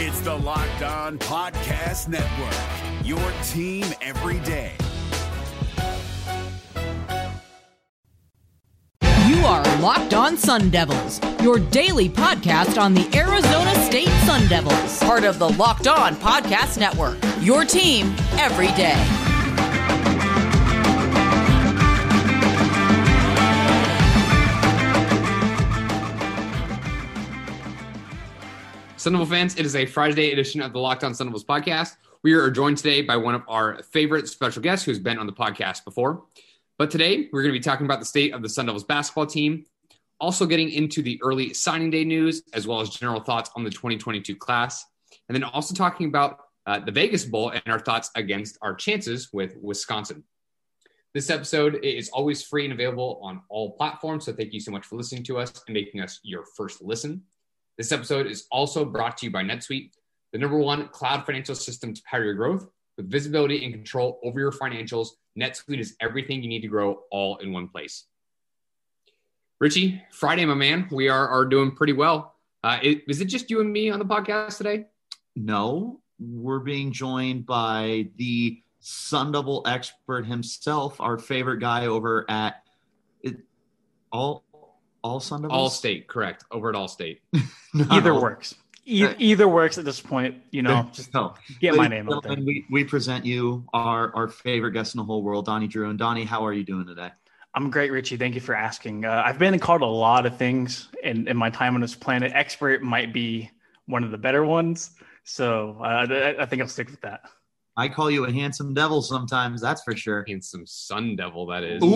It's the Locked On Podcast Network, your team every day. You are Locked On Sun Devils, your daily podcast on the Arizona State Sun Devils, part of the Locked On Podcast Network, your team every day. Sun Devil fans, it is a Friday edition of the Locked On Sun Devils podcast. We are joined today by one of our favorite special guests who's been on the podcast before. But today, we're going to be talking about the state of the Sun Devils basketball team, also getting into the early signing day news, as well as general thoughts on the 2022 class, and then also talking about uh, the Vegas Bowl and our thoughts against our chances with Wisconsin. This episode is always free and available on all platforms. So thank you so much for listening to us and making us your first listen. This episode is also brought to you by NetSuite, the number one cloud financial system to power your growth. With visibility and control over your financials, NetSuite is everything you need to grow all in one place. Richie, Friday, my man, we are, are doing pretty well. Uh, is, is it just you and me on the podcast today? No, we're being joined by the Sun Devil expert himself, our favorite guy over at it, all all Sun Devils. All State, correct. Over at All State. No. Either works. E- either works at this point. You know, just No. get my name and out there. We, we present you our, our favorite guest in the whole world, Donnie Drew. And Donnie, how are you doing today? I'm great, Richie. Thank you for asking. Uh, I've been called a lot of things in, in my time on this planet. Expert might be one of the better ones. So uh, I, I think I'll stick with that. I call you a handsome devil sometimes, that's for sure. Handsome Sun Devil, that is. Ooh.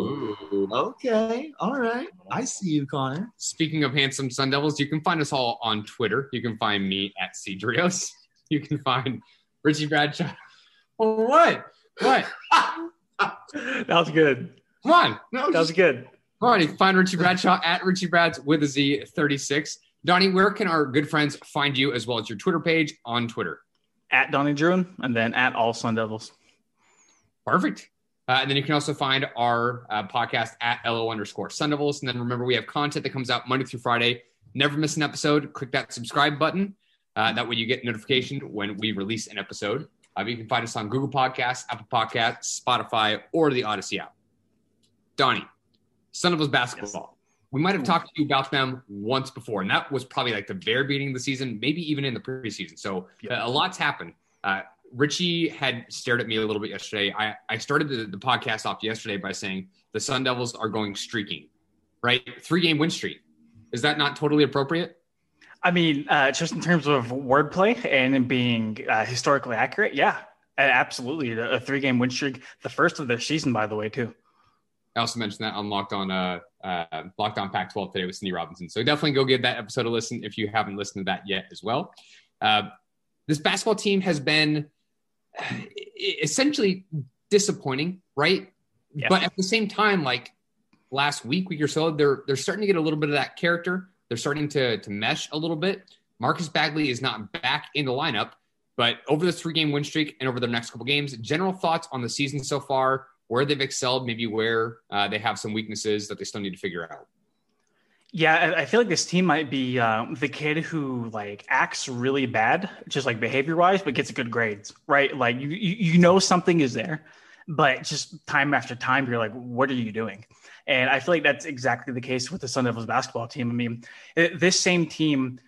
Ooh. Okay. All right. I see you, Connor. Speaking of handsome Sun Devils, you can find us all on Twitter. You can find me at Cedrios. You can find Richie Bradshaw. What? What? That was good. Come on. No, That was just, good. come on. You can find Richie Bradshaw at Richie Brads with a Z 36. Donnie, where can our good friends find you as well as your Twitter page on Twitter? At Donnie Druin and then at all Sun Devils. Perfect. Uh, and then you can also find our uh, podcast at LO underscore Sun Devils. And then remember, we have content that comes out Monday through Friday. Never miss an episode. Click that subscribe button. Uh, that way you get notification when we release an episode. Uh, you can find us on Google Podcasts, Apple Podcasts, Spotify, or the Odyssey app. Donnie, Sun Devils basketball. We might have talked to you about them once before, and that was probably like the very beginning of the season, maybe even in the preseason. So uh, a lot's happened. Richie had stared at me a little bit yesterday. I, I started the, the podcast off yesterday by saying the Sun Devils are going streaking, right? Three game win streak. Is that not totally appropriate? I mean, uh, just in terms of wordplay and being uh, historically accurate, yeah, absolutely. A three game win streak, the first of their season, by the way, too. I also mentioned that on Locked On uh, uh, Locked On Pac-12 today with Cindy Robinson. So definitely go give that episode a listen if you haven't listened to that yet as well. Uh, this basketball team has been essentially disappointing, right? But at the same time, like last week, week or so, they're they're starting to get a little bit of that character. They're starting to to mesh a little bit. Marcus Bagley is not back in the lineup, but over the three game win streak and over the next couple games, general thoughts on the season so far, where they've excelled, maybe where uh, they have some weaknesses that they still need to figure out. Yeah, I- feel like this team might be uh, the kid who like acts really bad, just like behavior wise, but gets good grades, right? Like you, you know something is there, but just time after time, you're like, what are you doing? And I feel like that's exactly the case with the Sun Devils basketball team. I mean, this same team,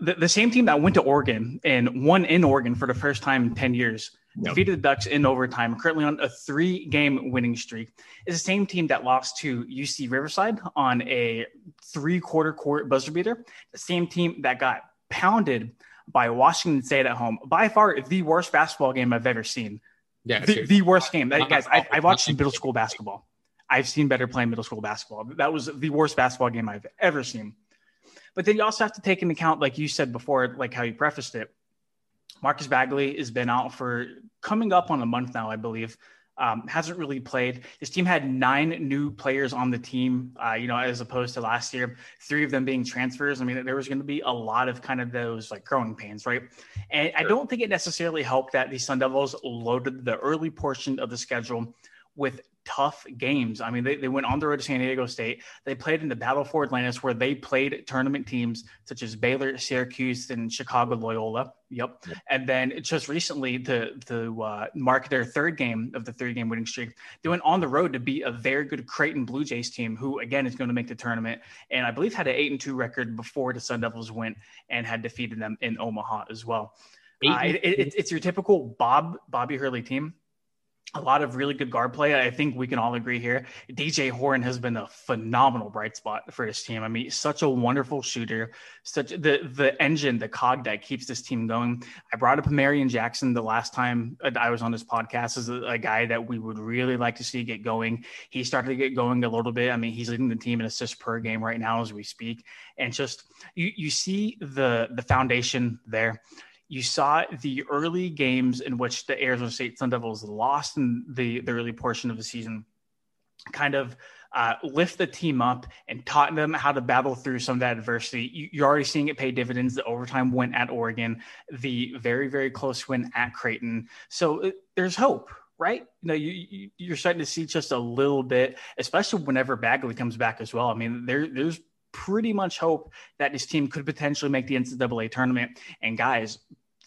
the, the same team that went to Oregon and won in Oregon for the first time in 10 years, Yep. defeated the Ducks in overtime, currently on a three game winning streak, is the same team that lost to UC Riverside on a three quarter court buzzer beater. The same team that got pounded by Washington State at home. By far, the worst basketball game I've ever seen. Yeah, The, the worst game. That, guys, I. I watched middle school basketball. I've seen better playing middle school basketball. That was the worst basketball game I've ever seen. But then you also have to take into account, like you said before, like how you prefaced it. Marcus Bagley has been out for coming up on a month now, I believe. Um, hasn't really played. His team had nine new players on the team, uh, you know, as opposed to last year, three of them being transfers. I mean, there was going to be a lot of kind of those like growing pains, right? And I don't think it necessarily helped that the Sun Devils loaded the early portion of the schedule with tough games. I mean, they, they went on the road to San Diego State. They played in the Battle for Atlantis, where they played tournament teams such as Baylor, Syracuse, and Chicago Loyola. Yep. yep. And then just recently, to to uh, mark their third game of the three game winning streak, they went on the road to beat a very good Creighton Blue Jays team, who again is going to make the tournament, and I believe had an eight and two record before the Sun Devils went and had defeated them in Omaha as well. Uh, it, it, it's your typical Bob Bobby Hurley team a lot of really good guard play. I think we can all agree here. DJ Horne has been a phenomenal bright spot for his team. I mean, such a wonderful shooter, such the the engine, the cog that keeps this team going. I brought up Marreon Jackson the last time I was on this podcast as a, a, guy that we would really like to see get going. He started to get going a little bit. I mean, he's leading the team in assists per game right now as we speak, and just you you see the the foundation there you saw the early games in which the Arizona State Sun Devils lost in the, the early portion of the season kind of uh, lift the team up and taught them how to battle through some of that adversity. You, are already seeing it pay dividends. The overtime win at Oregon, the very, very close win at Creighton. So uh, there's hope, right? You know, you, you, are starting to see just a little bit, especially whenever Bagley comes back as well. I mean, there, there's pretty much hope that this team could potentially make the NCAA tournament. And guys,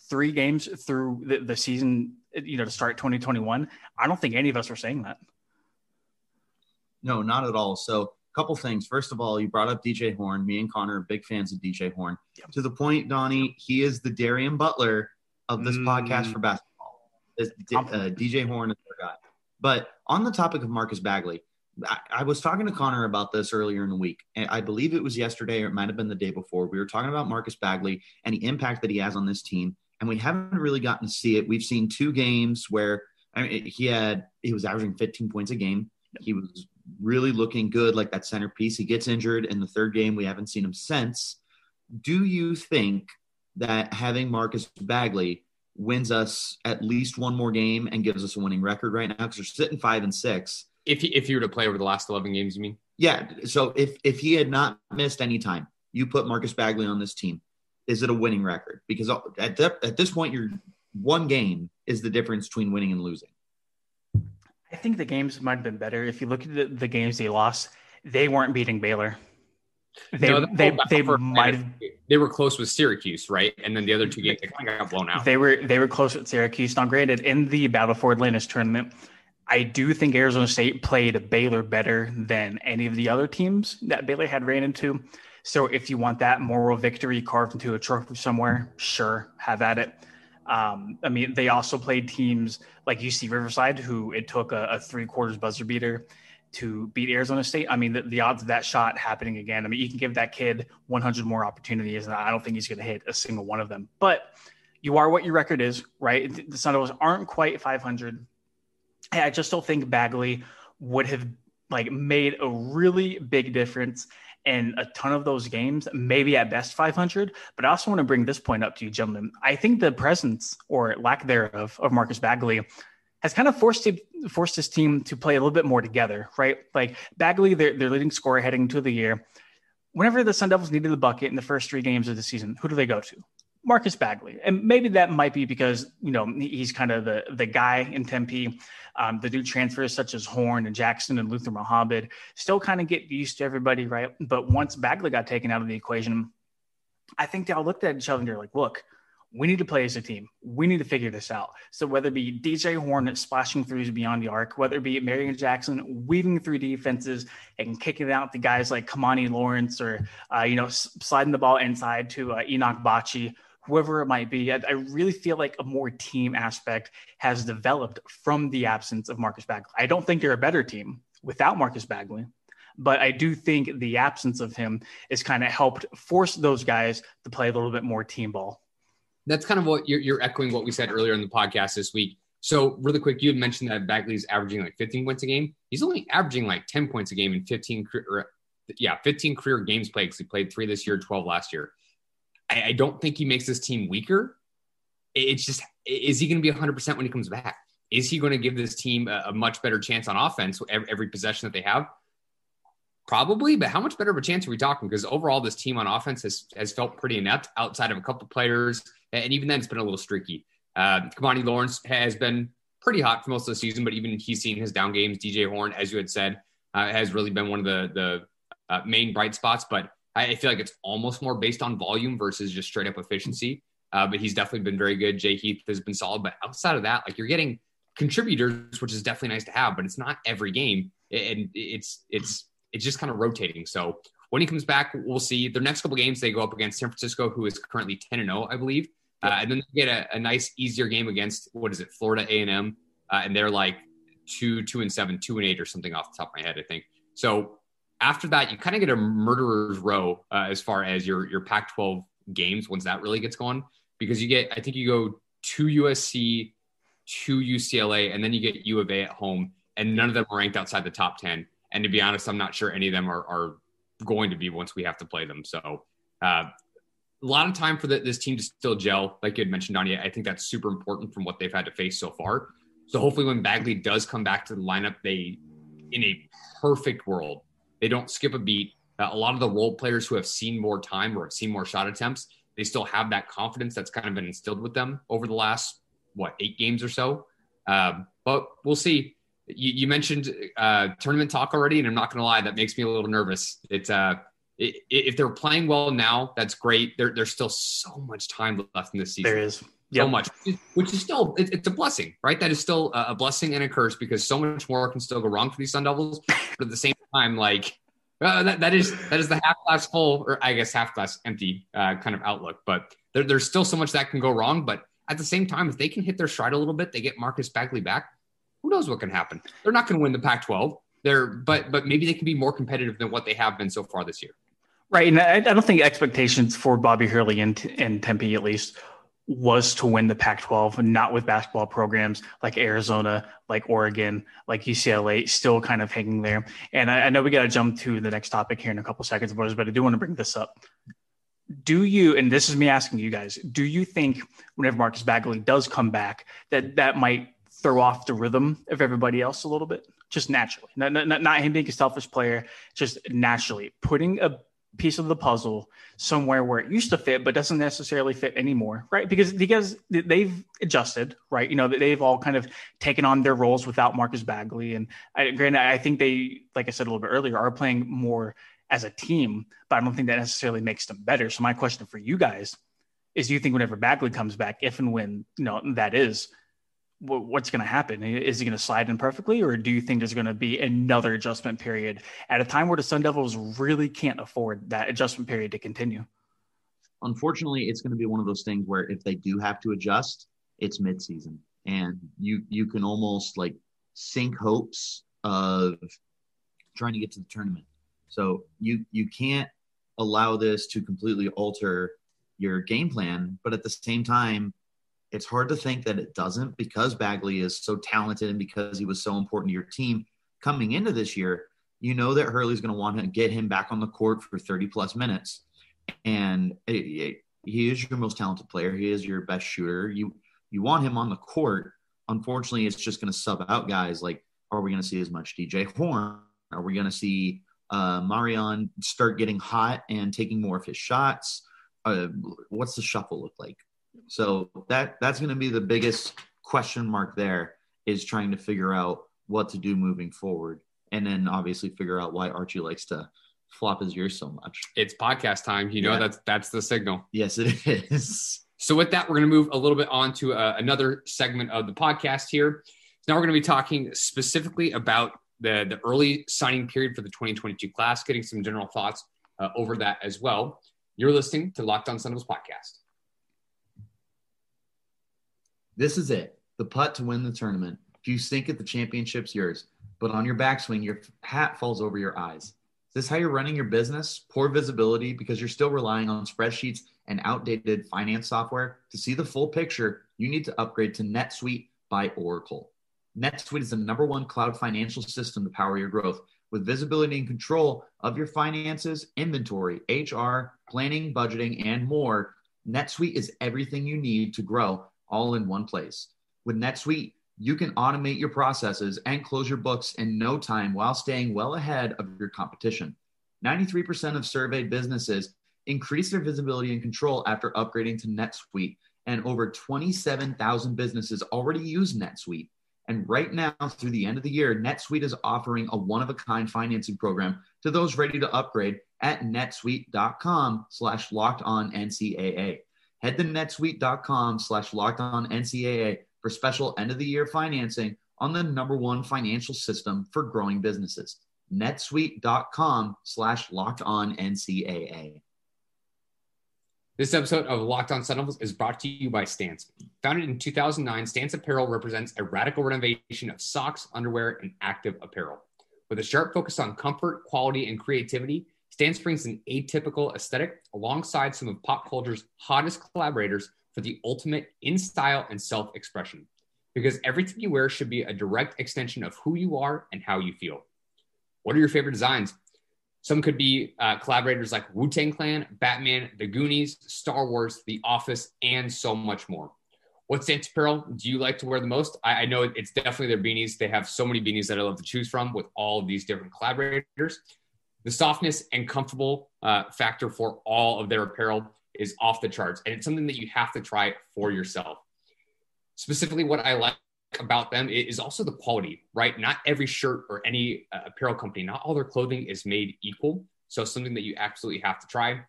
three games through the, the season, you know, to start 2021, I don't think any of us were saying that. No, not at all. So, a couple things. First of all, you brought up DJ Horne. Me and Connor are big fans of DJ Horne. Yep. To the point, Donnie, he is the Darian Butler of this mm. podcast for basketball. This, uh, DJ Horne is our guy. But on the topic of Marcus Bagley, I, was talking to Connor about this earlier in the week. I believe it was yesterday or it might have been the day before. We were talking about Marcus Bagley and the impact that he has on this team. And we haven't really gotten to see it. We've seen two games where I mean, he had he was averaging 15 points a game. He was really looking good, like that centerpiece. He gets injured in the third game. We haven't seen him since. Do you think that having Marcus Bagley wins us at least one more game and gives us a winning record right now? Because we're sitting five and six if he, if you were to play over the last 11 games, you mean? Yeah. So if if he had not missed any time, you put Marcus Bagley on this team, is it a winning record? Because at the, at this point, you're one game is the difference between winning and losing. I think the games might have been better. If you look at the, the games they lost, they weren't beating Baylor. They no, they they might have they were close with Syracuse, right? And then the other two games they kind of got blown out. They were they were close with Syracuse. Now, granted, in the Battle for Atlantis tournament, I do think Arizona State played Baylor better than any of the other teams that Baylor had ran into. So if you want that moral victory carved into a trophy somewhere, sure, have at it. Um, I mean, they also played teams like UC Riverside, who it took a, a three quarters buzzer beater to beat Arizona State. I mean, the, the, odds of that shot happening again, I mean, you can give that kid 100 more opportunities, and I don't think he's going to hit a single one of them. But you are what your record is, right? The Sun Devils aren't quite 500. I just don't think Bagley would have like made a really big difference in a ton of those games, maybe at best 500. But I also want to bring this point up to you, gentlemen. I think the presence or lack thereof of Marcus Bagley has kind of forced to, forced his team to play a little bit more together, right? Like Bagley, their, their leading scorer heading into the year. Whenever the Sun Devils needed the bucket in the first three games of the season, who do they go to? Marcus Bagley. And maybe that might be because, you know, he's kind of the, the guy in Tempe. Um, the new transfers such as Horne and Jackson and Luther Muhammad still kind of get used to everybody, right? But once Bagley got taken out of the equation, I think they all looked at each other and they're like, look, we need to play as a team. We need to figure this out. So whether it be DJ Horne splashing throughs beyond the arc, whether it be Marreon Jackson weaving through defenses and kicking out the guys like Kimani Lawrence or, uh, you know, sliding the ball inside to uh, Enoch Boakye whoever it might be. I, I, really feel like a more team aspect has developed from the absence of Marcus Bagley. I don't think they're a better team without Marcus Bagley, but I do think the absence of him is kind of helped force those guys to play a little bit more team ball. That's kind of what you're, you're echoing what we said earlier in the podcast this week. So, really quick, you had mentioned that Bagley's averaging like 15 points a game. He's only averaging like 10 points a game in 15, or, yeah, 15 career games played because he played three this year, 12 last year. I, I don't think he makes this team weaker. It's just, is he going to be 100% when he comes back? Is he going to give this team a, a much better chance on offense every, every possession that they have? Probably, but how much better of a chance are we talking? Because overall, this team on offense has, has felt pretty inept outside of a couple players, and even then, it's been a little streaky. Uh, Kimani Lawrence has been pretty hot for most of the season, but even he's seen his down games. DJ Horne, as you had said, uh, has really been one of the the uh, main bright spots. But I feel like it's almost more based on volume versus just straight up efficiency. Uh, but he's definitely been very good. Jay Heath has been solid. But outside of that, like you're getting contributors, which is definitely nice to have, but it's not every game, and it's it's it's just kind of rotating. So when he comes back, we'll see. Their next couple games, they go up against San Francisco, who is currently 10 and 0, I believe. Uh, and then they get a, a, nice, easier game against what is it, Florida A and M, uh, and they're like two, two and seven, two and eight, or something off the top of my head, I think. So after that, you kind of get a murderer's row uh, as far as your your Pac-12 games once that really gets going, because you get, I think you go to USC, to UCLA, and then you get U of A at home, and none of them are ranked outside the top 10. And to be honest, I'm not sure any of them are, are going to be once we have to play them. So uh, a lot of time for the, this team to still gel. Like you had mentioned, Donnie, I think that's super important from what they've had to face so far. So hopefully, when Bagley does come back to the lineup, they, in a perfect world, they don't skip a beat. Uh, a lot of the role players who have seen more time or have seen more shot attempts, they still have that confidence that's kind of been instilled with them over the last what eight games or so. Um, but we'll see. You, you mentioned uh, tournament talk already, and I'm not going to lie, that makes me a little nervous. It's uh, if they're playing well now, that's great. There, there's still so much time left in this season. There is yep. so much, which is still it, it's a blessing, right? That is still a blessing and a curse because so much more can still go wrong for these Sun Devils. But at the same time, like uh, that, that is that is the half glass full, or I guess half glass empty uh, kind of outlook. But there, there's still so much that can go wrong. But at the same time, if they can hit their stride a little bit, they get Marcus Bagley back. Who knows what can happen? They're not going to win the Pac-12. They're but but maybe they can be more competitive than what they have been so far this year. Right, and I, I don't think expectations for Bobby Hurley and, and Tempe at least was to win the Pac-12, not with basketball programs like Arizona, like Oregon, like UCLA, still kind of hanging there. And I, I know we got to jump to the next topic here in a couple seconds, boys, but I do want to bring this up. Do you, and this is me asking you guys, do you think whenever Marcus Bagley does come back, that that might throw off the rhythm of everybody else a little bit, just naturally? Not, not, not him being a selfish player, just naturally putting a piece of the puzzle somewhere where it used to fit but doesn't necessarily fit anymore right? Because because they've adjusted right? You know they've all kind of taken on their roles without marcus bagley. And I, granted i think they like i said a little bit earlier are playing more as a team but i don't think that necessarily makes them better. So my question for you guys is do you think whenever bagley comes back if and when you know that is what's going to happen? Is he going to slide in perfectly, or do you think there's going to be another adjustment period at a time where the Sun Devils really can't afford that adjustment period to continue? Unfortunately, it's going to be one of those things where if they do have to adjust, it's midseason, and you you can almost like sink hopes of trying to get to the tournament. So you you can't allow this to completely alter your game plan, but at the same time, it's hard to think that it doesn't because Bagley is so talented and because he was so important to your team coming into this year. You know that Hurley's going to want to get him back on the court for 30 plus minutes. And it, it, he is your most talented player. He is your best shooter. You you want him on the court. Unfortunately, it's just going to sub out guys like are we going to see as much DJ Horne? Are we going to see uh, Marreon start getting hot and taking more of his shots? Uh, what's the shuffle look like? So that that's going to be the biggest question mark there is trying to figure out what to do moving forward, and then obviously figure out why Archie likes to flop his ears so much. It's podcast time. You know yeah. that's that's the signal. Yes, it is. So with that, we're going to move a little bit on to uh, another segment of the podcast here. So now we're going to be talking specifically about the the early signing period for the 2022 class, getting some general thoughts uh, over that as well. You're listening to Locked On Sun Devils podcast. This is it. The putt to win the tournament. If you sink it, the championship's yours. But on your backswing, your hat falls over your eyes. Is this how you're running your business? Poor visibility because you're still relying on spreadsheets and outdated finance software. To see the full picture, you need to upgrade to NetSuite by Oracle. NetSuite is the number one cloud financial system to power your growth with visibility and control of your finances, inventory, HR, planning, budgeting, and more. NetSuite is everything you need to grow all in one place. With NetSuite, you can automate your processes and close your books in no time while staying well ahead of your competition. 93% of surveyed businesses increase their visibility and control after upgrading to NetSuite, and over 27,000 businesses already use NetSuite. And right now, through the end of the year, NetSuite is offering a one-of-a-kind financing program to those ready to upgrade at netsuite.com slash locked on NCAA. Head to netsuite.com slash locked on NCAA for special end of the year financing on the number one financial system for growing businesses. netsuite.com slash locked on NCAA. This episode of Locked On Devils is brought to you by Stance. Founded in 2009, Stance Apparel represents a radical renovation of socks, underwear, and active apparel. With a sharp focus on comfort, quality, and creativity, Stance brings an atypical aesthetic alongside some of pop culture's hottest collaborators for the ultimate in style and self expression. Because everything you wear should be a direct extension of who you are and how you feel. What are your favorite designs? Some could be uh, collaborators like Wu Tang Clan, Batman, The Goonies, Star Wars, The Office, and so much more. What Stance Apparel do you like to wear the most? I, I, know it's definitely their beanies. They have so many beanies that I love to choose from with all of these different collaborators. The softness and comfortable uh, factor for all of their apparel is off the charts, and it's something that you have to try for yourself. Specifically, what I like about them is also the quality, right? Not every shirt or any uh, apparel company, not all their clothing is made equal. So something that you absolutely have to try.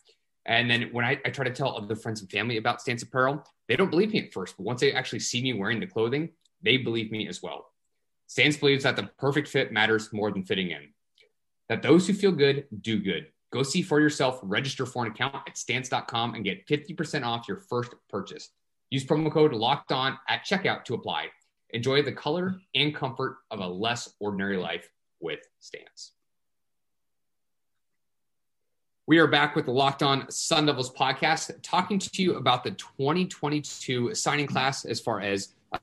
And then when I, I try to tell other friends and family about Stance Apparel, they don't believe me at first, but once they actually see me wearing the clothing, they believe me as well. Stance believes that the perfect fit matters more than fitting in. That those who feel good do good. Go see for yourself, register for an account at stance.com and get 50% off your first purchase. Use promo code locked on at checkout to apply. Enjoy the color and comfort of a less ordinary life with Stance. We are back with the Locked On Sun Devils podcast, talking to you about the 2022 signing class as far as uh,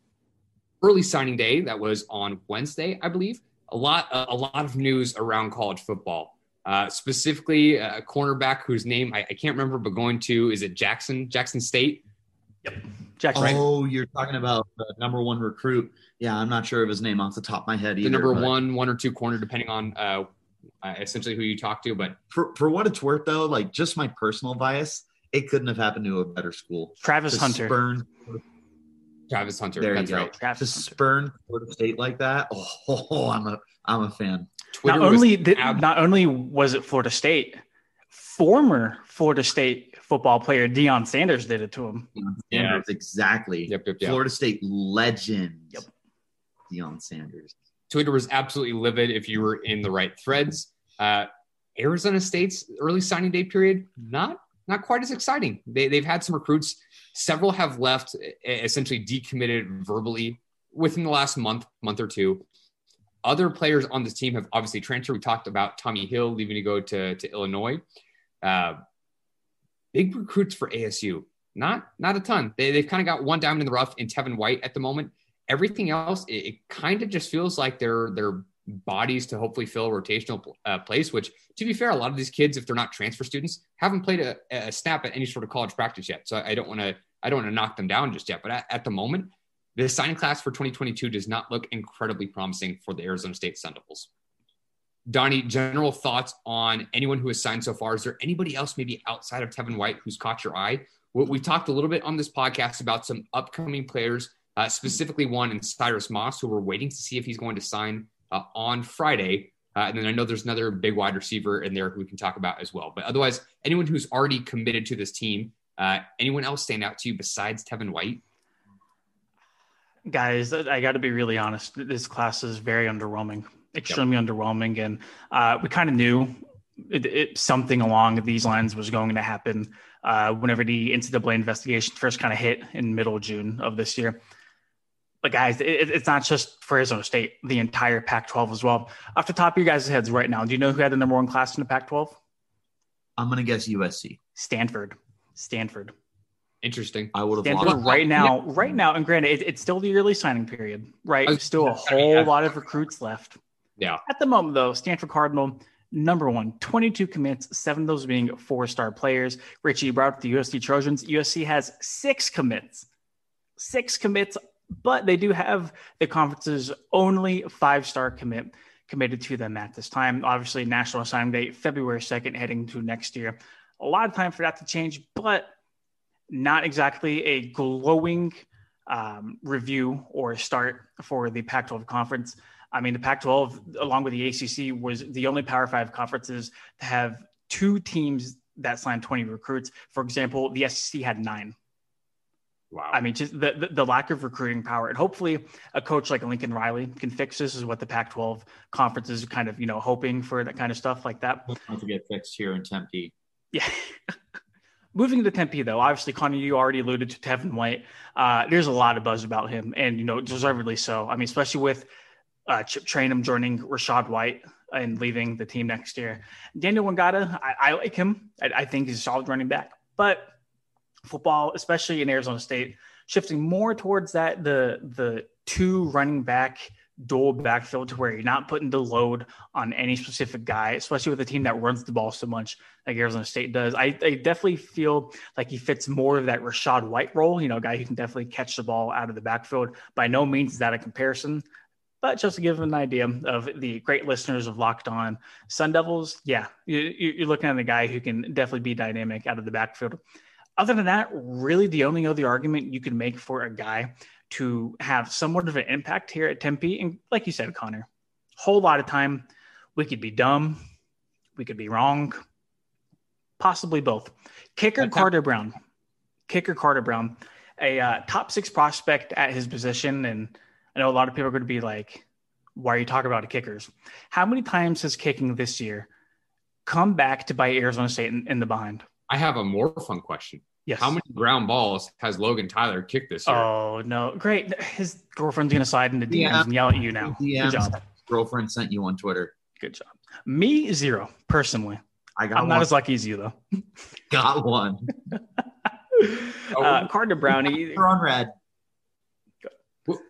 early signing day that was on Wednesday, I believe. A lot, a lot of news around college football, uh, specifically a cornerback whose name I, I can't remember, but going to is it Jackson, Jackson State. Yep. Jack, oh, you're talking about the number one recruit. Yeah, I'm not sure of his name off the top of my head either. The number but... one, one or two corner, depending on uh, uh, essentially who you talk to. But for for what it's worth, though, like just my personal bias, it couldn't have happened to a better school. Travis to Hunter. Spurn, Travis Hunter. There That's you go. right. Travis to spurn Florida State like that. Oh, I'm a I'm a fan. Twitter not only did, ab- not only was it Florida State, former Florida State football player Deion Sanders did it to him. Deion Sanders, yeah. exactly. Yep, yep, yep. Florida State legend. Yep. Deion Sanders. Twitter was absolutely livid if you were in the right threads. Uh, Arizona State's early signing day period, not not quite as exciting. They, they've had some recruits. Several have left, essentially decommitted verbally within the last month, month or two. Other players on this team have obviously transferred. We talked about Tommy Hill leaving to go to, to Illinois. Uh, big recruits for ASU. Not not a ton. They, they've kind of got one diamond in the rough in Tevin White at the moment. Everything else, it, it kind of just feels like they're they're bodies to hopefully fill a rotational uh, place. Which, to be fair, a lot of these kids, if they're not transfer students, haven't played a, a snap at any sort of college practice yet. So I don't want to I don't want to knock them down just yet. But at, at the moment, the signing class for 2022 does not look incredibly promising for the Arizona State Sun Devils. Donnie, general thoughts on anyone who has signed so far? Is there anybody else maybe outside of Tevin White who's caught your eye? We talked a little bit on this podcast about some upcoming players, uh, specifically one in Cyrus Moss, who we're waiting to see if he's going to sign uh, on Friday. Uh, and then I know there's another big wide receiver in there who we can talk about as well. But otherwise, anyone who's already committed to this team, uh, anyone else stand out to you besides Tevin White? Guys, I got to be really honest. This class is very underwhelming extremely yep. underwhelming. And uh, we kind of knew it, it, something along these lines was going to happen uh, whenever the NCAA investigation first kind of hit in middle June of this year. But guys, it, it's not just for Arizona State, the entire Pac-12 as well. Off the top of your guys' heads right now, do you know who had the number one class in the Pac-12? I'm going to guess USC. Stanford. Stanford. Interesting. I would have Stanford right now, yeah. right now, and granted, it, it's still the early signing period, right? Still a whole lot of recruits left. Yeah. At the moment, though, Stanford Cardinal, number one, 22 commits, seven of those being four star players. Richie brought up the USC Trojans. USC has six commits, six commits, but they do have the conference's only five star commit committed to them at this time. Obviously, national signing date, February 2nd, heading to next year. A lot of time for that to change, but not exactly a glowing um, review or start for the Pac 12 conference. I mean, the Pac 12, along with the ACC, was the only Power Five conferences to have two teams that signed 20 recruits. For example, the SEC had nine. Wow. I mean, just the, the, the, lack of recruiting power. And hopefully a coach like Lincoln Riley can fix this is what the Pac 12 conference is kind of, you know, hoping for that kind of stuff like that. To get fixed here in Tempe. Yeah. Moving to Tempe, though, obviously, Connor, you already alluded to Tevin White. Uh, there's a lot of buzz about him, and, you know, deservedly so. I mean, especially with uh, Chip Trayanum joining Rachaad White and leaving the team next year. Daniyel Ngata, I, I like him. I, I think he's a solid running back. But football, especially in Arizona State, shifting more towards that the the two running back dual backfield to where you're not putting the load on any specific guy, especially with a team that runs the ball so much like Arizona State does. I, I definitely feel like he fits more of that Rachaad White role, you know, a guy who can definitely catch the ball out of the backfield. By no means is that a comparison. But just to give an idea of the great listeners of Locked On Sun Devils, yeah, you, are looking at a guy who can definitely be dynamic out of the backfield other than that, really the only other argument you could make for a guy to have somewhat of an impact here at Tempe, and like you said, Connor, whole lot of time we could be dumb, we could be wrong, possibly both. Kicker Carter Brown, kicker Carter Brown, a uh, top six prospect at his position, and I know a lot of people are going to be like, "Why are you talking about kickers?" How many times has kicking this year come back to bite Arizona State in, in the behind? I have a more fun question. Yes. How many ground balls has Logan Tyler kicked this year? Oh no, great! His girlfriend's gonna slide into DMs yeah. and yell at you now. DMs. Good job. Girlfriend sent you on Twitter. Good job. Me zero personally. I got. I'm one. not as lucky as you though. got one. uh, Carter Brownie. on red.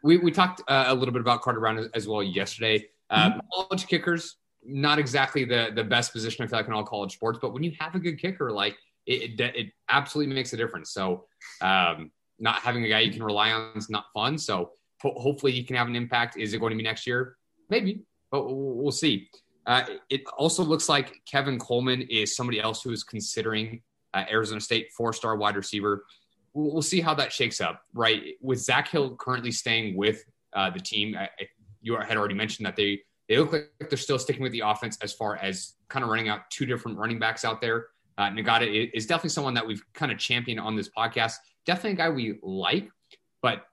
We we talked uh, a little bit about Carter Brown as, as well yesterday. Uh, mm-hmm. College kickers, not exactly the the best position I feel like in all college sports, but when you have a good kicker, like it, it, it absolutely makes a difference. So, um, not having a guy you can rely on is not fun. So, ho- hopefully, he can have an impact. Is it going to be next year? Maybe, but we'll, see. Uh, it also looks like Kevin Coleman is somebody else who is considering uh, Arizona State four star wide receiver. We'll, we'll, see how that shakes up, right? With Zak Hill currently staying with uh, the team, I, you had already mentioned that they they look like they're still sticking with the offense as far as kind of running out two different running backs out there. Uh, Ngata is definitely someone that we've kind of championed on this podcast. Definitely a guy we like, but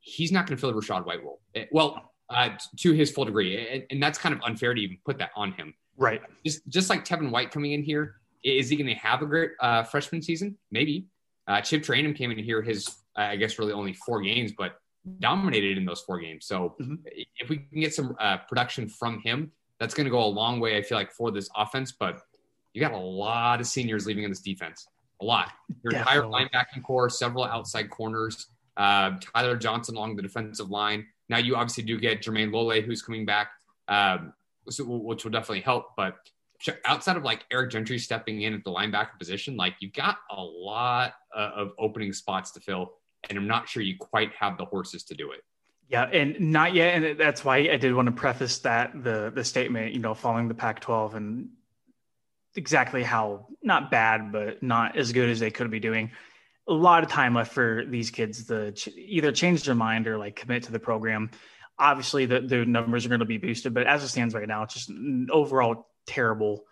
he's not going to fill the Rachaad White role. Eh, well, uh, to his full degree, and, and, that's kind of unfair to even put that on him. Right. Just just like Tevin White coming in here, is he going to have a great uh, freshman season? Maybe. Uh, Chip Trayanum came in here his, I guess, really only four games, but dominated in those four games. So mm-hmm. if we can get some uh, production from him, that's going to go a long way. I feel like for this offense, but you got a lot of seniors leaving in this defense. A lot. Your entire linebacking core, several outside corners, uh, Tyler Johnson along the defensive line. Now you obviously do get Jermayne Lole, who's coming back, um, which will definitely help. But outside of like Eric Gentry stepping in at the linebacker position, like you've got a lot uh, of opening spots to fill, and I'm not sure you quite have the horses to do it. Yeah, and not yet, and that's why I did want to preface that the the statement, you know, following the Pac-12 and exactly how not bad, but not as good as they could be doing. A lot of time left for these kids to ch- either change their mind or like commit to the program. Obviously, the, the numbers are going to be boosted, but as it stands right now, it's just overall terrible,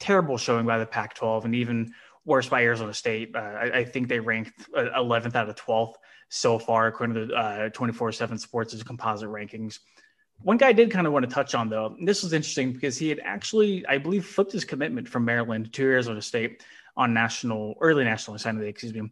terrible showing by the Pac 12 and even worse by Arizona State. Uh, I, I, think they ranked 11th uh, out of 12th so far, according to the 24 uh, 7 Sports' composite rankings. One guy I did kind of want to touch on, though, this was interesting because he had actually, I believe, flipped his commitment from Maryland to Arizona State on national, early national assignment, excuse me.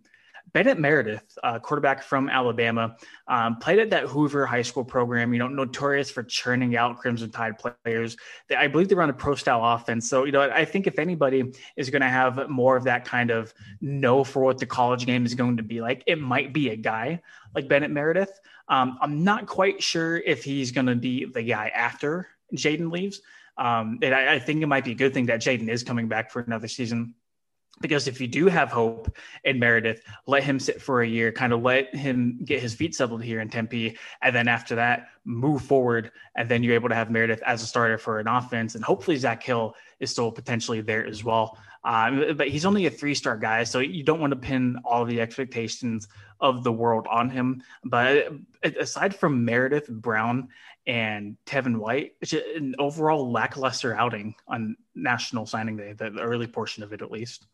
Bennett Meredith, uh, quarterback from Alabama, um, played at that Hoover High School program, you know, notorious for churning out Crimson Tide players. They, I believe they run a pro style offense. So, you know, I think if anybody is going to have more of that kind of know for what the college game is going to be like, it might be a guy like Bennett Meredith. Um, I'm not quite sure if he's going to be the guy after Jayden leaves. Um, and I, I, think it might be a good thing that Jayden is coming back for another season. Because if you do have hope in Meredith, let him sit for a year, kind of let him get his feet settled here in Tempe. And then after that, move forward. And then you're able to have Meredith as a starter for an offense. And hopefully, Zak Hill is still potentially there as well. Um, but he's only a three star guy, so you don't want to pin all the expectations of the world on him. But aside from Meredith Brown and Tevin White, it's an overall lackluster outing on National Signing Day, the, the early portion of it at least.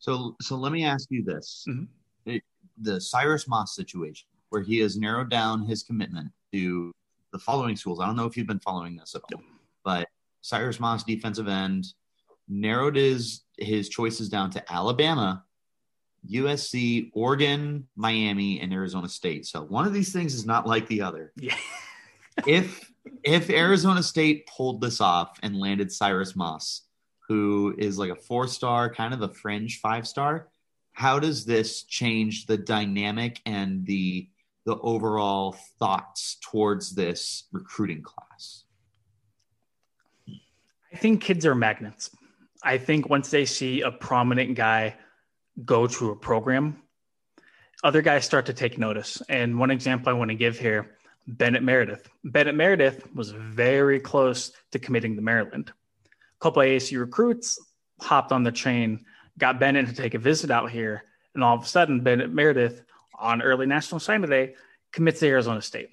So, so let me ask you this: mm-hmm. the Cyrus Moss situation, where he has narrowed down his commitment to the following schools. I don't know if you've been following this at all, but Cyrus Moss, defensive end, narrowed his his choices down to Alabama, USC, Oregon, Miami, and Arizona State. So one of these things is not like the other. Yeah. if if Arizona State pulled this off and landed Cyrus Moss, who is like a four star, kind of a fringe five star, how does this change the dynamic and the the overall thoughts towards this recruiting class? I think kids are magnets. I think once they see a prominent guy go to a program, other guys start to take notice. And one example I want to give here Bennett Meredith. Bennett Meredith was very close to committing to Maryland. A couple of ASU recruits hopped on the train, got Bennett to take a visit out here, and all of a sudden, Bennett Meredith on early National Signing Day commits to Arizona State.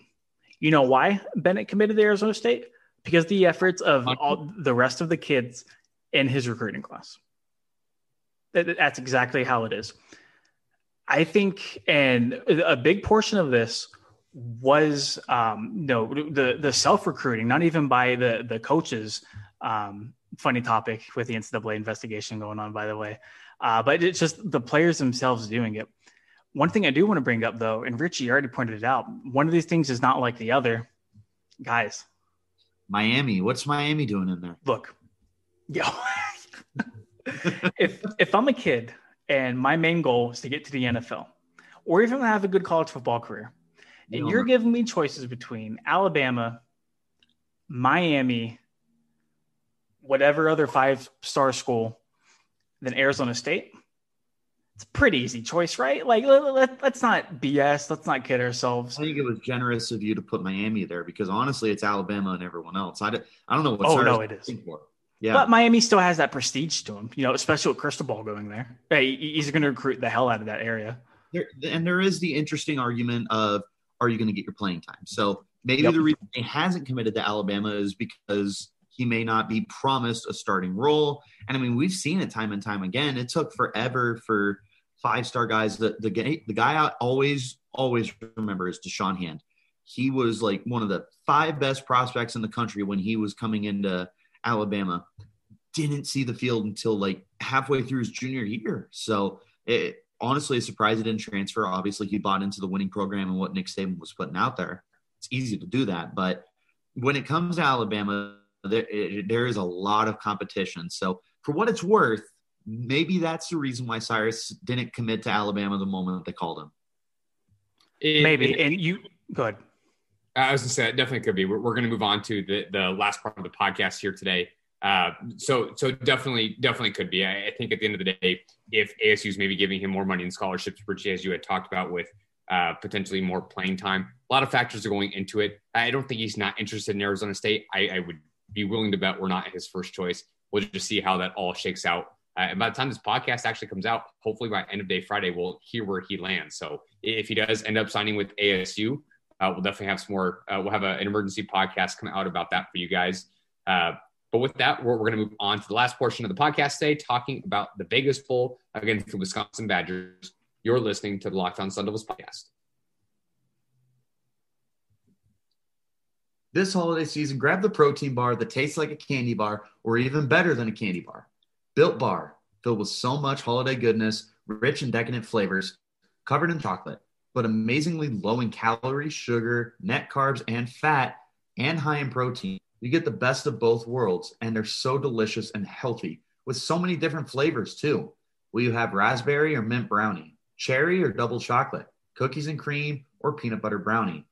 You know why Bennett committed to Arizona State? Because the efforts of all the rest of the kids in his recruiting class. That's exactly how it is. I think, and a big portion of this was, um, know, the the self recruiting, not even by the the coaches. Um, funny topic with the NCAA investigation going on, by the way, uh, but it's just the players themselves doing it. One thing I do want to bring up, though, and Richie already pointed it out, one of these things is not like the other. Guys, Miami, what's Miami doing in there? Look, Yo, if if I'm a kid and my main goal is to get to the NFL, or even have a good college football career, and you're giving me choices between Alabama, Miami, whatever other five star school, than Arizona State, it's a pretty easy choice, right? Like, let, us not BS. Let's not kid ourselves. I think it was generous of you to put Miami there because honestly, it's Alabama and everyone else. I, I don't know what. Oh no, it is. For. Yeah. But Miami still has that prestige to him, you know, especially with Cristobal going there. Hey, he's going to recruit the hell out of that area. There, and there is the interesting argument of are you going to get your playing time? So maybe yep. the reason he hasn't committed to Alabama is because he may not be promised a starting role. And I mean, we've seen it time and time again. It took forever for five star guys. The, the, the guy I always, always remember is Da'Shawn Hand. He was like one of the five best prospects in the country when he was coming into Alabama. Didn't see the field until like halfway through his junior year. So it, honestly, a surprise he didn't transfer. Obviously, he bought into the winning program and what Nick Saban was putting out there. It's easy to do that, but when it comes to Alabama, there, it, there is a lot of competition. So for what it's worth, maybe that's the reason why Cyrus didn't commit to Alabama the moment they called him. It, maybe, it, and you go ahead. I was going to say it definitely could be. We're, we're going to move on to the the last part of the podcast here today. Uh, so so definitely definitely could be. I, I, think at the end of the day, if ASU is maybe giving him more money in scholarships, which as you had talked about with uh, potentially more playing time, a lot of factors are going into it. I don't think he's not interested in Arizona State. I, I would be willing to bet we're not his first choice. We'll just see how that all shakes out. Uh, and by the time this podcast actually comes out, hopefully by end of day Friday, we'll hear where he lands. So if he does end up signing with ASU, uh, we'll definitely have some more. Uh, we'll have a, an emergency podcast come out about that for you guys. Uh, but with that, we're, we're going to move on to the last portion of the podcast today, talking about the Vegas Bowl against the Wisconsin Badgers. You're listening to the Locked On Sun Devils podcast. This holiday season, grab the protein bar that tastes like a candy bar or even better than a candy bar. Built Bar, filled with so much holiday goodness, rich and decadent flavors, covered in chocolate but amazingly low in calories, sugar, net carbs, and fat, and high in protein. You get the best of both worlds, and they're so delicious and healthy with so many different flavors, too. Will you have raspberry or mint brownie, cherry or double chocolate, cookies and cream, or peanut butter brownie?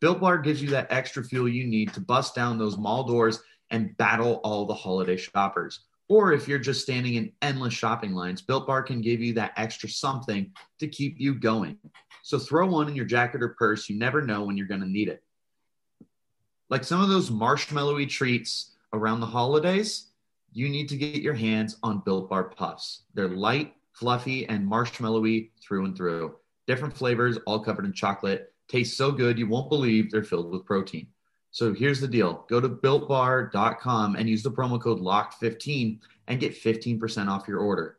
Built Bar gives you that extra fuel you need to bust down those mall doors and battle all the holiday shoppers. Or if you're just standing in endless shopping lines, Built Bar can give you that extra something to keep you going. So throw one in your jacket or purse. You never know when you're going to need it. Like some of those marshmallowy treats around the holidays, you need to get your hands on Built Bar Puffs. They're light, fluffy, and marshmallowy through and through. Different flavors, all covered in chocolate. Taste so good you won't believe they're filled with protein. So here's the deal go to builtbar.com and use the promo code LOCKED15 and get 15% off your order.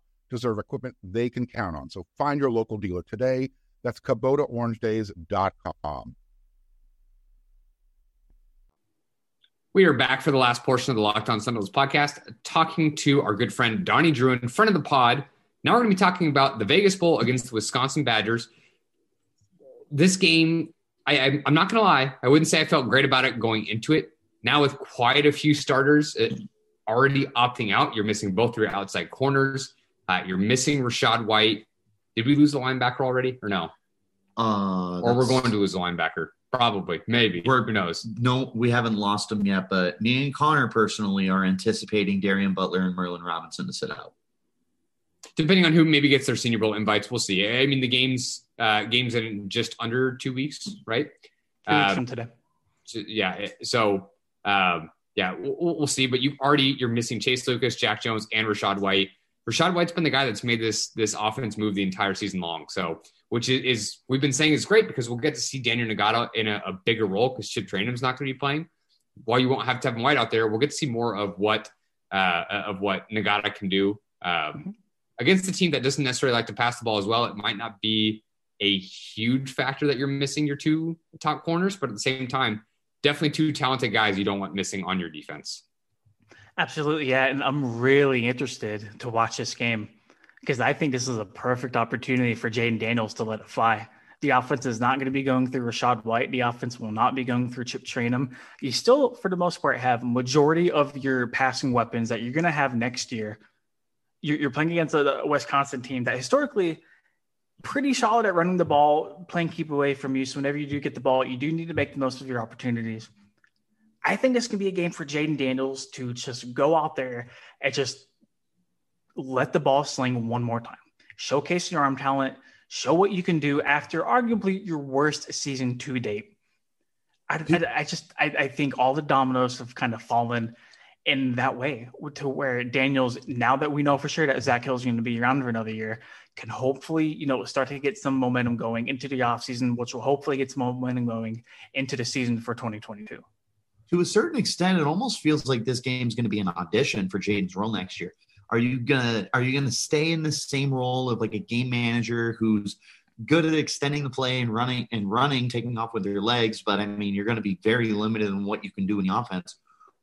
deserve equipment they can count on. So find your local dealer today. That's KubotaOrangeDays.com. We are back for the last portion of the Locked On Devils podcast, talking to our good friend Donnie Druin front of the pod. Now we're going to be talking about the Vegas Bowl against the Wisconsin Badgers. This game, I, am not going to lie, I wouldn't say I felt great about it going into it. Now with quite a few starters already opting out, you're missing both your outside corners. Uh, you're missing Rachaad White. Did we lose the linebacker already or no? Uh, or we're going to lose the linebacker. Probably, maybe. We're, Who knows? No, we haven't lost him yet, but me and Connor personally are anticipating Darien Butler and Merlin Robinson to sit out. Depending on who maybe gets their Senior Bowl invites, we'll see. I mean, the games uh, games in just under two weeks, right? Two weeks um, from today. So, yeah. So um, yeah, we'll, we'll, see. But you've already you're missing Chase Lucas, Jack Jones, and Rachaad White. Rachaad White's been the guy that's made this this offense move the entire season long. So which is, is, we've been saying is great because we'll get to see Daniyel Ngata in a, a bigger role because Chip Trayanum's not going to be playing. While you won't have Tevin White out there, we'll get to see more of what uh, of what Ngata can do um, against a team that doesn't necessarily like to pass the ball as well. It might not be a huge factor that you're missing your two top corners, but at the same time, definitely two talented guys you don't want missing on your defense. Absolutely, yeah, and I'm really interested to watch this game because I think this is a perfect opportunity for Jayden Daniels to let it fly. The offense is not going to be going through Rachaad White. The offense will not be going through Chip Trayanum. You still, for the most part, have majority of your passing weapons that you're going to have next year. You're, playing against a Wisconsin team that historically pretty solid at running the ball, playing keep away from you. So whenever you do get the ball, you do need to make the most of your opportunities. I think this can be a game for Jayden Daniels to just go out there and just let the ball sling one more time. Showcase your arm talent. Show what you can do after arguably your worst season to date. I, I, I just I, I, think all the dominoes have kind of fallen in that way to where Daniels, now that we know for sure that Zak Hill's going to be around for another year, can hopefully, you know, start to get some momentum going into the offseason, which will hopefully get some momentum going into the season for 2022. To a certain extent, it almost feels like this game's going to be an audition for Jayden's role next year. Are you gonna are you gonna stay in the same role of like a game manager who's good at extending the play and running and running, taking off with your legs, but I mean you're going to be very limited in what you can do in the offense?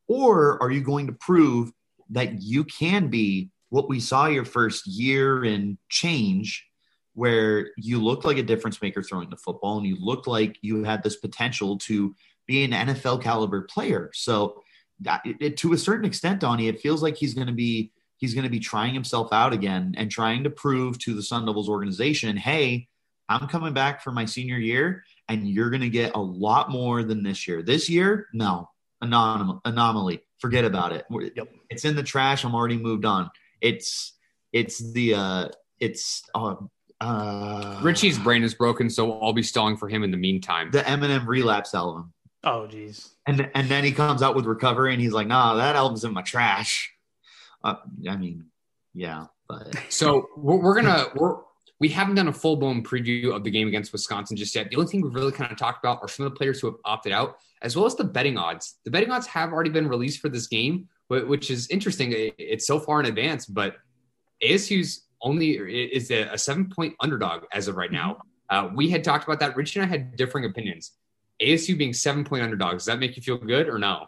Or are you going to prove that you can be what we saw your first year in change, where you looked like a difference maker throwing the football and you looked like you had this potential to be an NFL caliber player? So, that, it, to a certain extent, Donnie, it feels like he's going to be he's going to be trying himself out again and trying to prove to the Sun Devils organization, hey, I'm coming back for my senior year, and you're going to get a lot more than this year. This year, no, anom- anomaly. Forget about it. Yep. It's in the trash. I'm already moved on. It's it's the uh, it's uh, uh, Richie's brain is broken, so I'll be stalling for him in the meantime. The Eminem relapse album. Oh, geez. And and then he comes out with recovery, and he's like, "Nah, that album's in my trash." Uh, I mean, yeah, but so we're, we're gonna we're we haven't done a full blown preview of the game against Wisconsin just yet. The only thing we've really kind of talked about are some of the players who have opted out, as well as the betting odds. The betting odds have already been released for this game, which is interesting. It's so far in advance, but ASU's only is a seven point underdog as of right now. Uh, we had talked about that. Rich and I had differing opinions. ASU being seven point underdogs, does that make you feel good or no?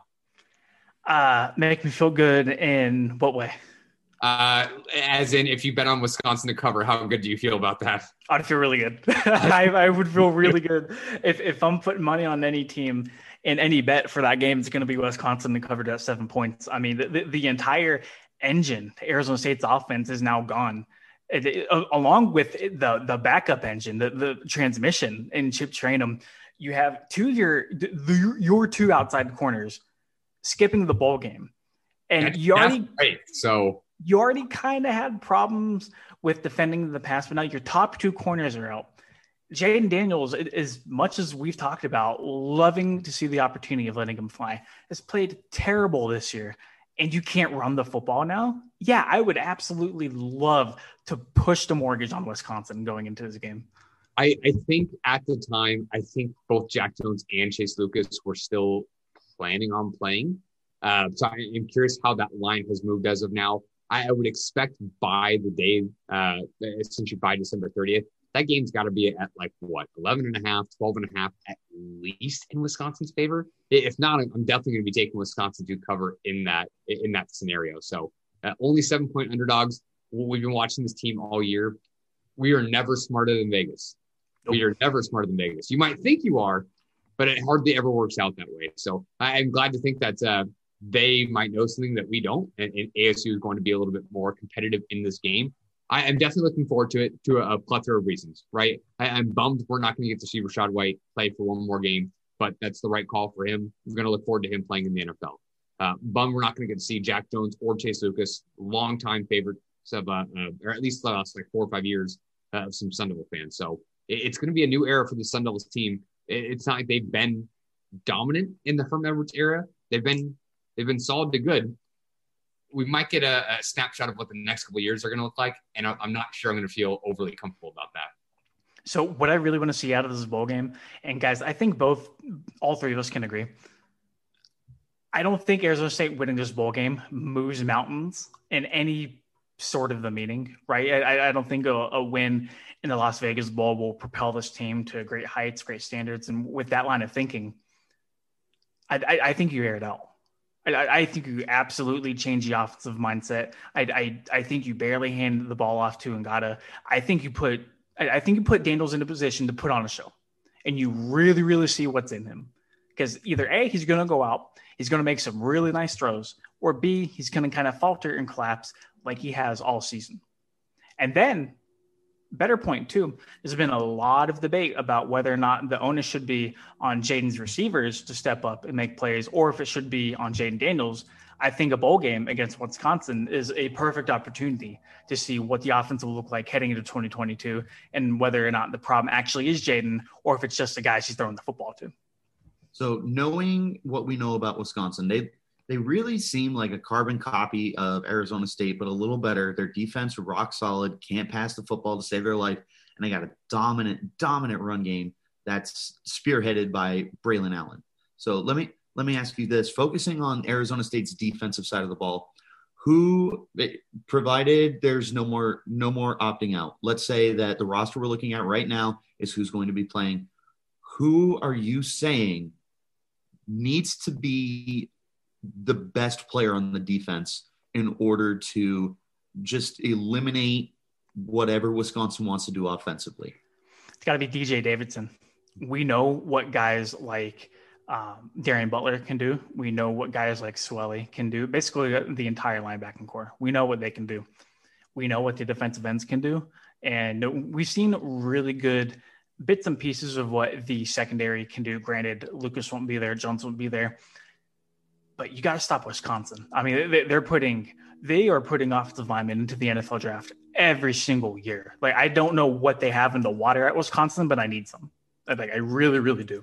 Uh, make me feel good in what way? Uh, as in, if you bet on Wisconsin to cover, how good do you feel about that? I'd feel really good. I, I, would feel really good if, if I'm putting money on any team And any bet for that game it's going to be Wisconsin to cover that seven points. I mean, the, the, the entire engine, Arizona State's offense is now gone. It, it, uh, along with the the backup engine, the, the transmission and Chip Trayanum, you have two of your the, your two outside corners skipping the bowl game, and you already so you already kind of had problems with defending the pass, but now your top two corners are out. Jayden Daniels, as much as we've talked about, loving to see the opportunity of letting him fly, has played terrible this year and you can't run the football now, yeah, I would absolutely love to push the mortgage on Wisconsin going into this game. I, I think at the time, I think both Jack Jones and Chase Lucas were still planning on playing. Uh, so I am curious how that line has moved as of now. I, I would expect by the day, uh, essentially by December 30th, that game's got to be at like what 11 and a half 12 and a half at least in wisconsin's favor? If not i'm definitely going to be taking wisconsin to cover in that in that scenario. So uh, only seven point underdogs. We've been watching this team all year we are never smarter than vegas. Nope. we are never smarter than vegas. You might think you are but it hardly ever works out that way. So i'm glad to think that uh, they might know something that we don't and, and asu is going to be a little bit more competitive in this game I, am definitely looking forward to it to a, plethora of reasons, right? I, am bummed we're not going to get to see Rachaad White play for one more game, but that's the right call for him. We're going to look forward to him playing in the NFL. Uh, bummed we're not going to get to see Jack Jones or Chase Lucas, longtime favorites of, uh, uh, or at least the last like four or five years uh, of some Sun Devil fans. So it, it's going to be a new era for the Sun Devils team. It, it's not like they've been dominant in the Herm Edwards era. They've been they've been solid to good, we might get a, a snapshot of what the next couple years are going to look like, and I'm not sure I'm going to feel overly comfortable about that. So, what I really want to see out of this bowl game, and guys, I think both, all three of us can agree. I don't think Arizona State winning this bowl game moves mountains in any sort of the meaning, right? I, I don't think a, a, win in the Las Vegas Bowl will propel this team to great heights, great standards. And with that line of thinking, I, I, I think you air it out. I, I, think you absolutely change the offensive mindset. I, I, I think you barely hand the ball off to Ngata. I think you put I, I think you put Daniels in a position to put on a show, and you really really see what's in him. Because either a he's going to go out, he's going to make some really nice throws, or b he's going to kind of falter and collapse like he has all season. And then better point too there's been a lot of debate about whether or not the onus should be on jayden's receivers to step up and make plays or if it should be on jayden daniels. I think a bowl game against wisconsin is a perfect opportunity to see what the offense will look like heading into 2022 and whether or not the problem actually is jayden or if it's just the guys he's throwing the football to. So knowing what we know about wisconsin they they really seem like a carbon copy of Arizona State, but a little better. Their defense rock solid, can't pass the football to save their life, and they got a dominant, dominant run game that's spearheaded by Braylon Allen. So let me let me ask you this: focusing on Arizona State's defensive side of the ball, who provided there's no more no more opting out. Let's say that the roster we're looking at right now is who's going to be playing. Who are you saying needs to be the best player on the defense in order to just eliminate whatever Wisconsin wants to do offensively. It's got to be DJ Davidson. We know what guys like um, Darien Butler can do. We know what guys like Swelly can do. Basically, the entire linebacking core. We know what they can do. We know what the defensive ends can do, and we've seen really good bits and pieces of what the secondary can do. Granted, Lucas won't be there, Jones won't be there, but you got to stop Wisconsin. I mean, they're putting they are putting offensive linemen into the NFL draft every single year. Like I don't know what they have in the water at Wisconsin, but I need some. I I really, really do.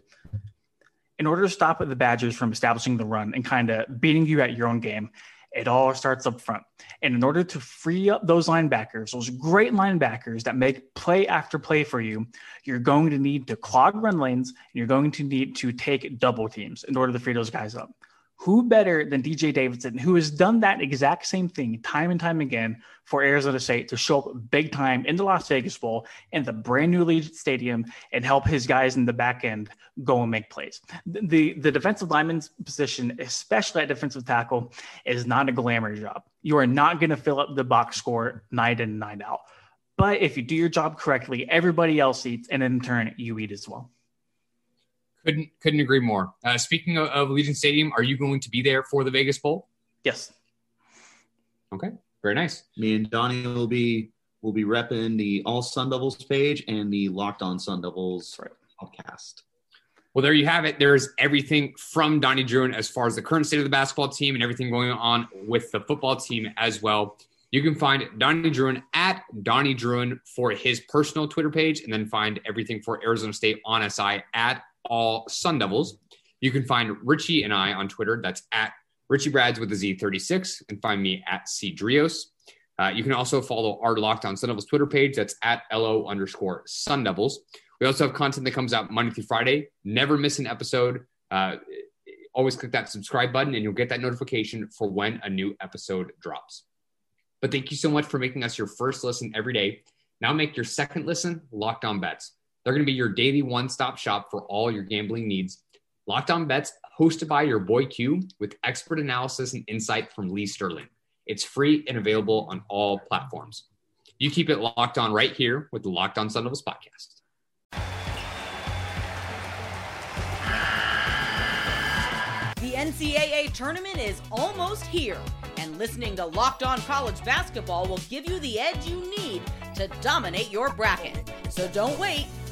In order to stop the Badgers from establishing the run and kind of beating you at your own game, it all starts up front. And in order to free up those linebackers, those great linebackers that make play after play for you, you're going to need to clog run lanes and you're going to need to take double teams in order to free those guys up who better than DJ Davidson, who has done that exact same thing time and time again for Arizona State to show up big time in the Las Vegas Bowl in the brand new Allegiant Stadium and help his guys in the back end go and make plays. The the defensive lineman's position, especially at defensive tackle, is not a glamour job. You are not going to fill up the box score night in and night out. But if you do your job correctly, everybody else eats, and in turn, you eat as well. Couldn't couldn't agree more. Uh, speaking of, of Allegiant Stadium, are you going to be there for the Vegas Bowl? Yes. Okay, very nice. Me and Donnie will be will be repping the All Sun Devils page and the Locked On Sun Devils right. podcast. Well, there you have it. There's everything from Donnie Druin as far as the current state of the basketball team and everything going on with the football team as well. You can find Donnie Druin at Donnie Druin for his personal Twitter page, and then find everything for Arizona State on SI at All Sun Devils. You can find Richie and I on Twitter. That's at Richie Brads with a Z36, and find me at C Drios. Uh, you can also follow our Locked On Sun Devils Twitter page. That's at LO underscore Sun Devils. We also have content that comes out Monday through Friday. Never miss an episode. Uh, always click that subscribe button and you'll get that notification for when a new episode drops. But thank you so much for making us your first listen every day. Now make your second listen Locked On Bets. They're going to be your daily one stop shop for all your gambling needs. Locked On Bets, hosted by your boy Q, with expert analysis and insight from Lee Sterling. It's free and available on all platforms. You keep it locked on right here with the Locked On Sun Devils podcast. The NCAA tournament is almost here, and listening to Locked On College Basketball will give you the edge you need to dominate your bracket. So don't wait.